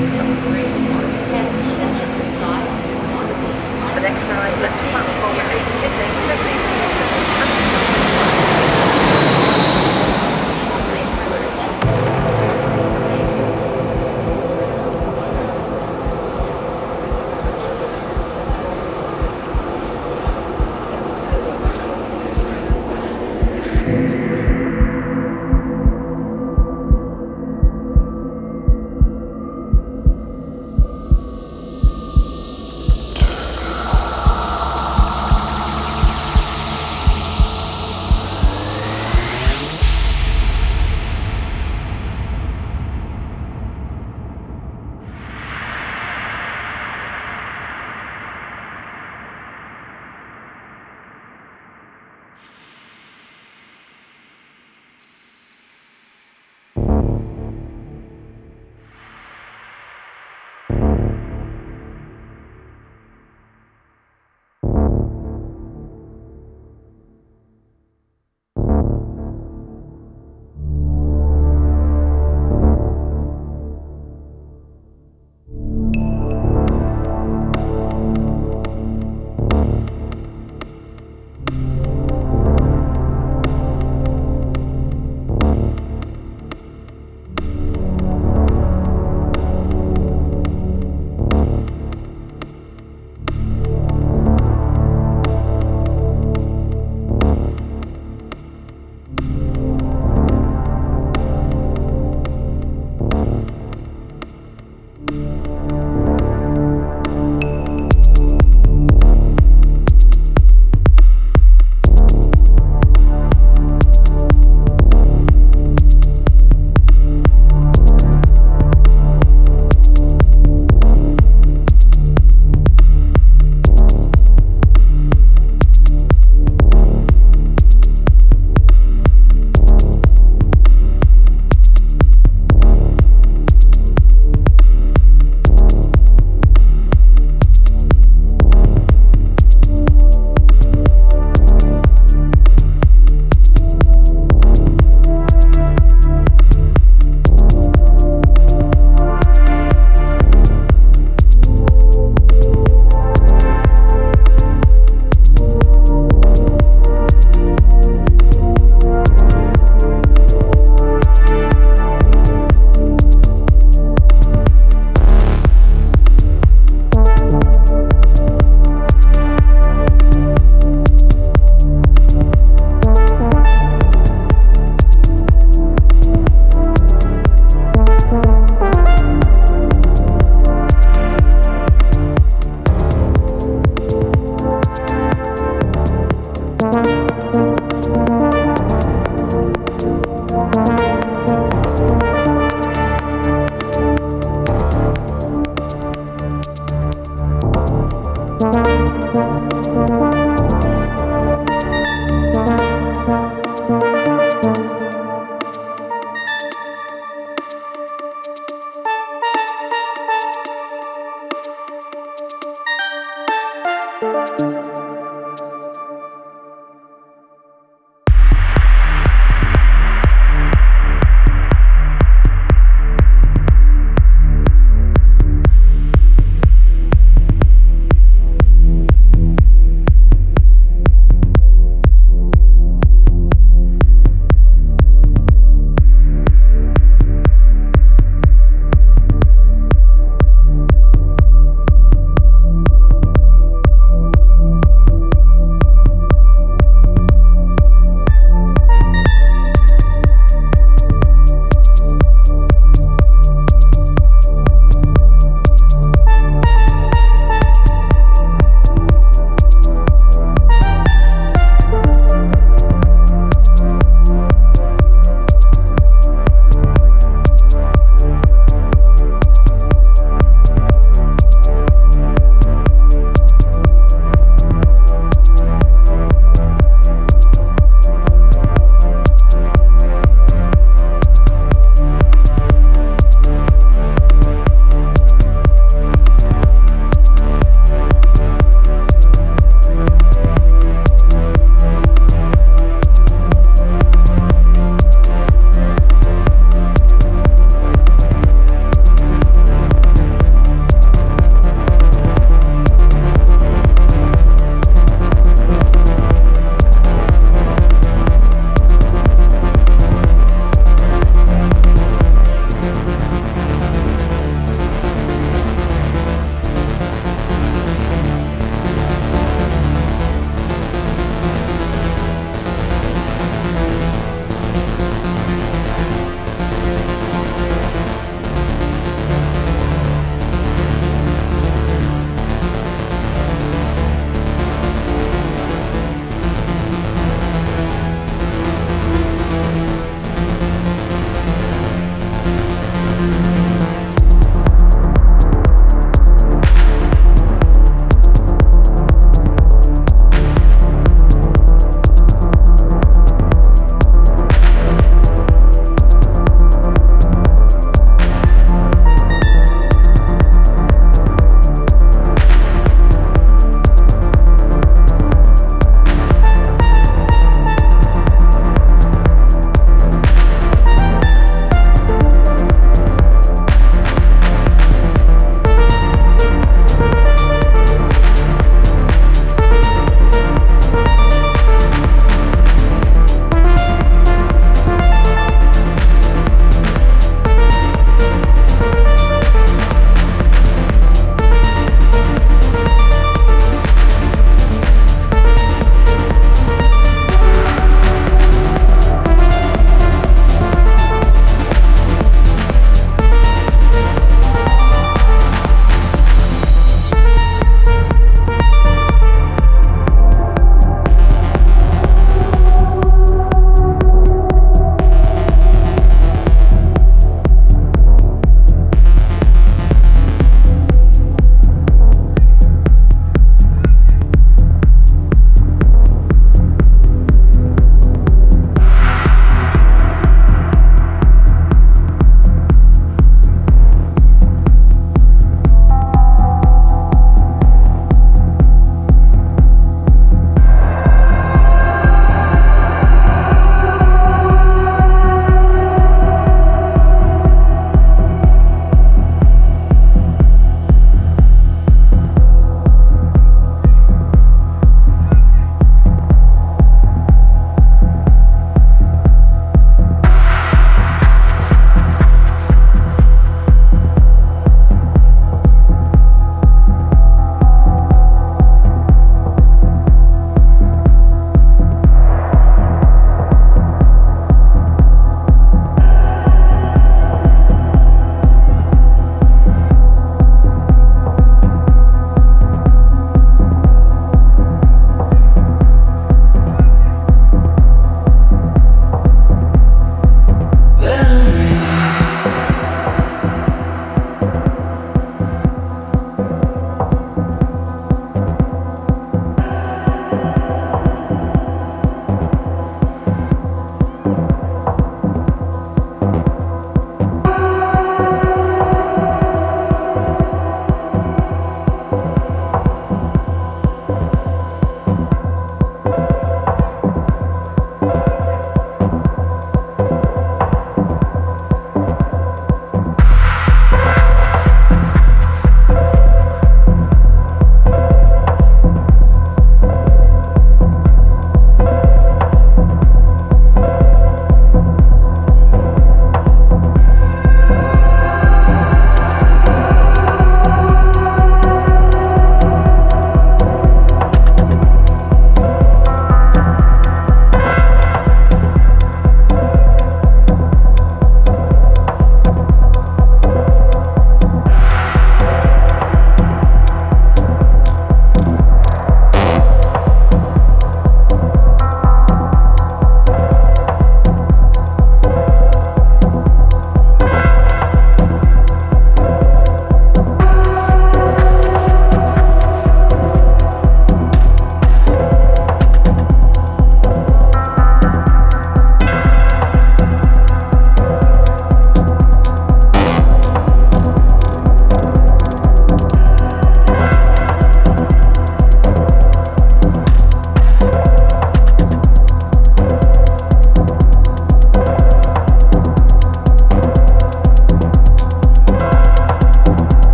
The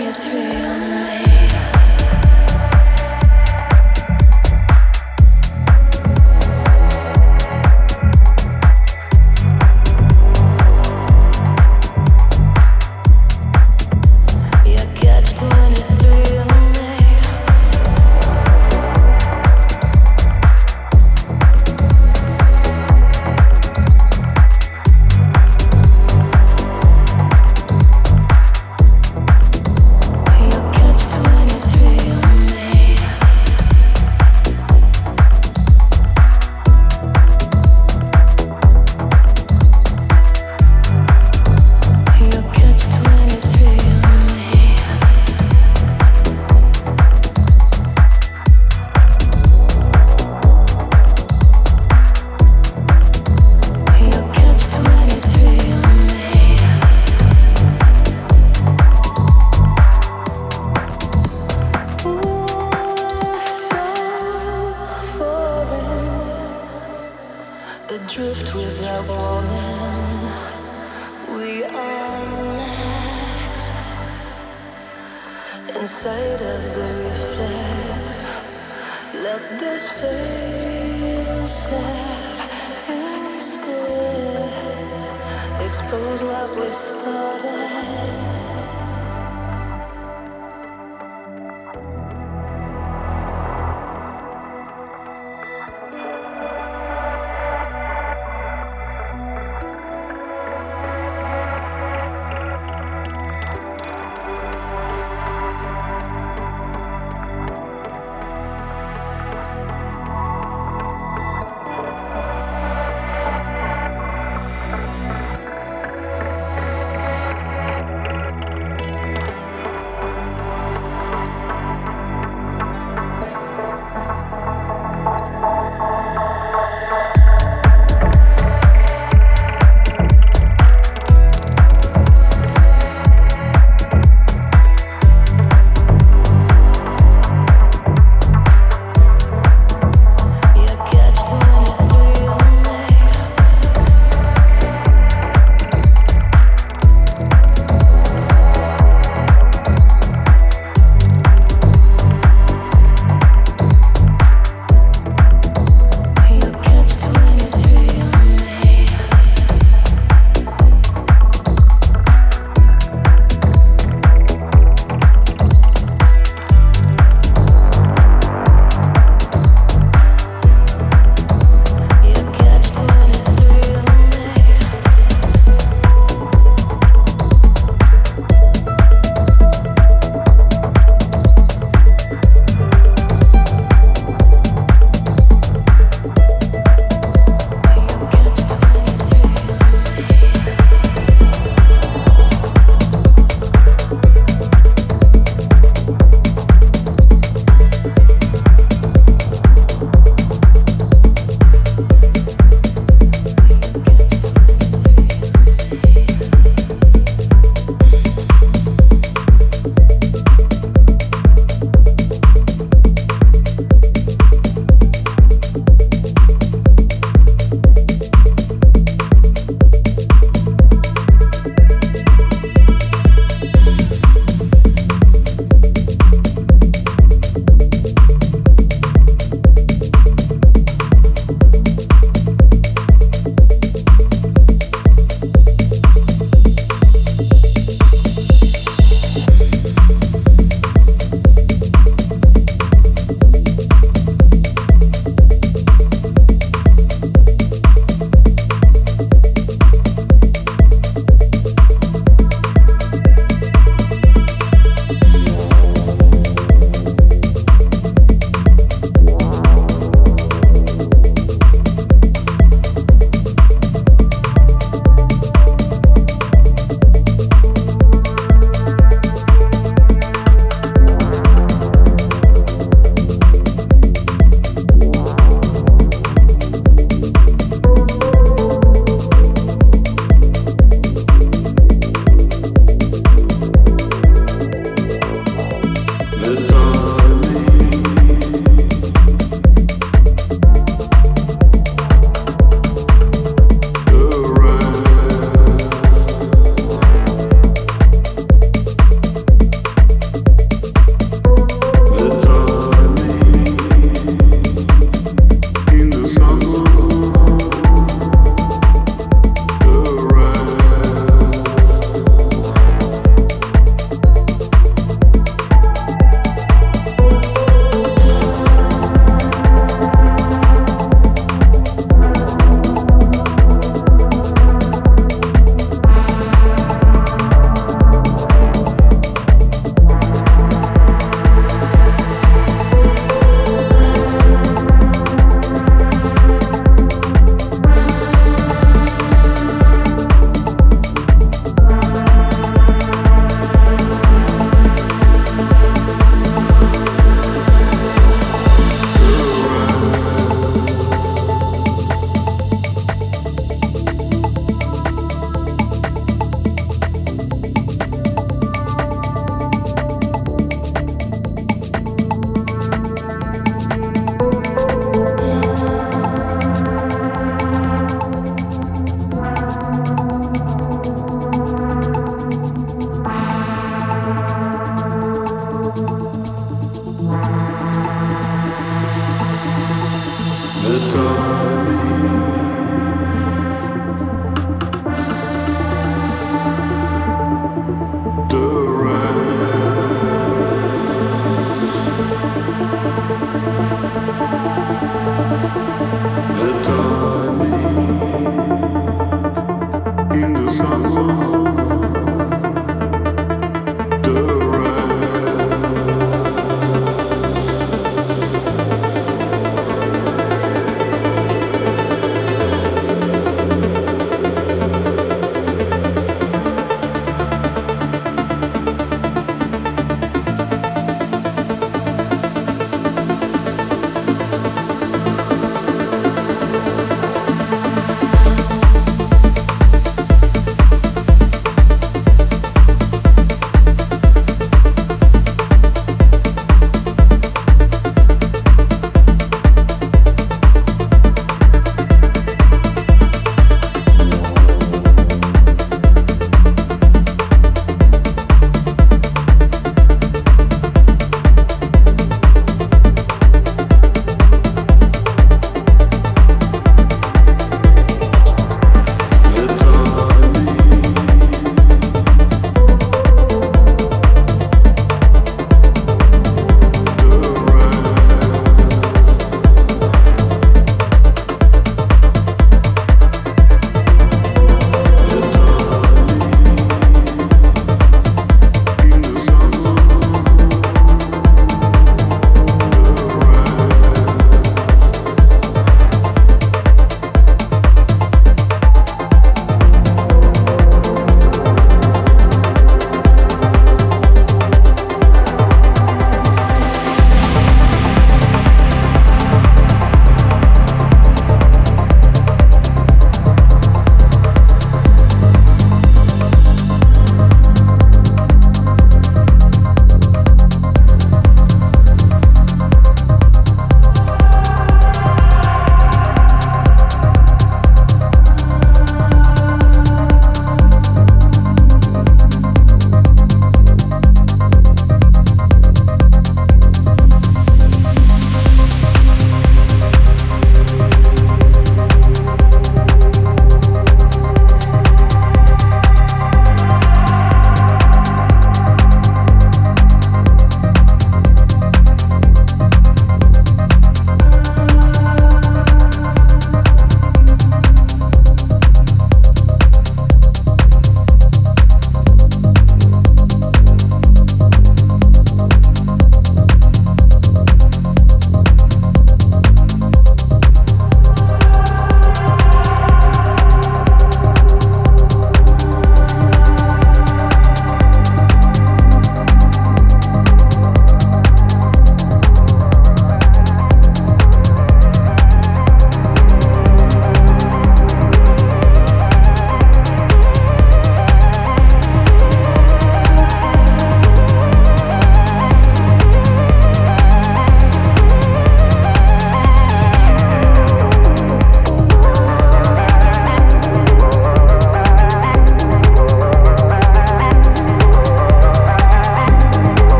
expose what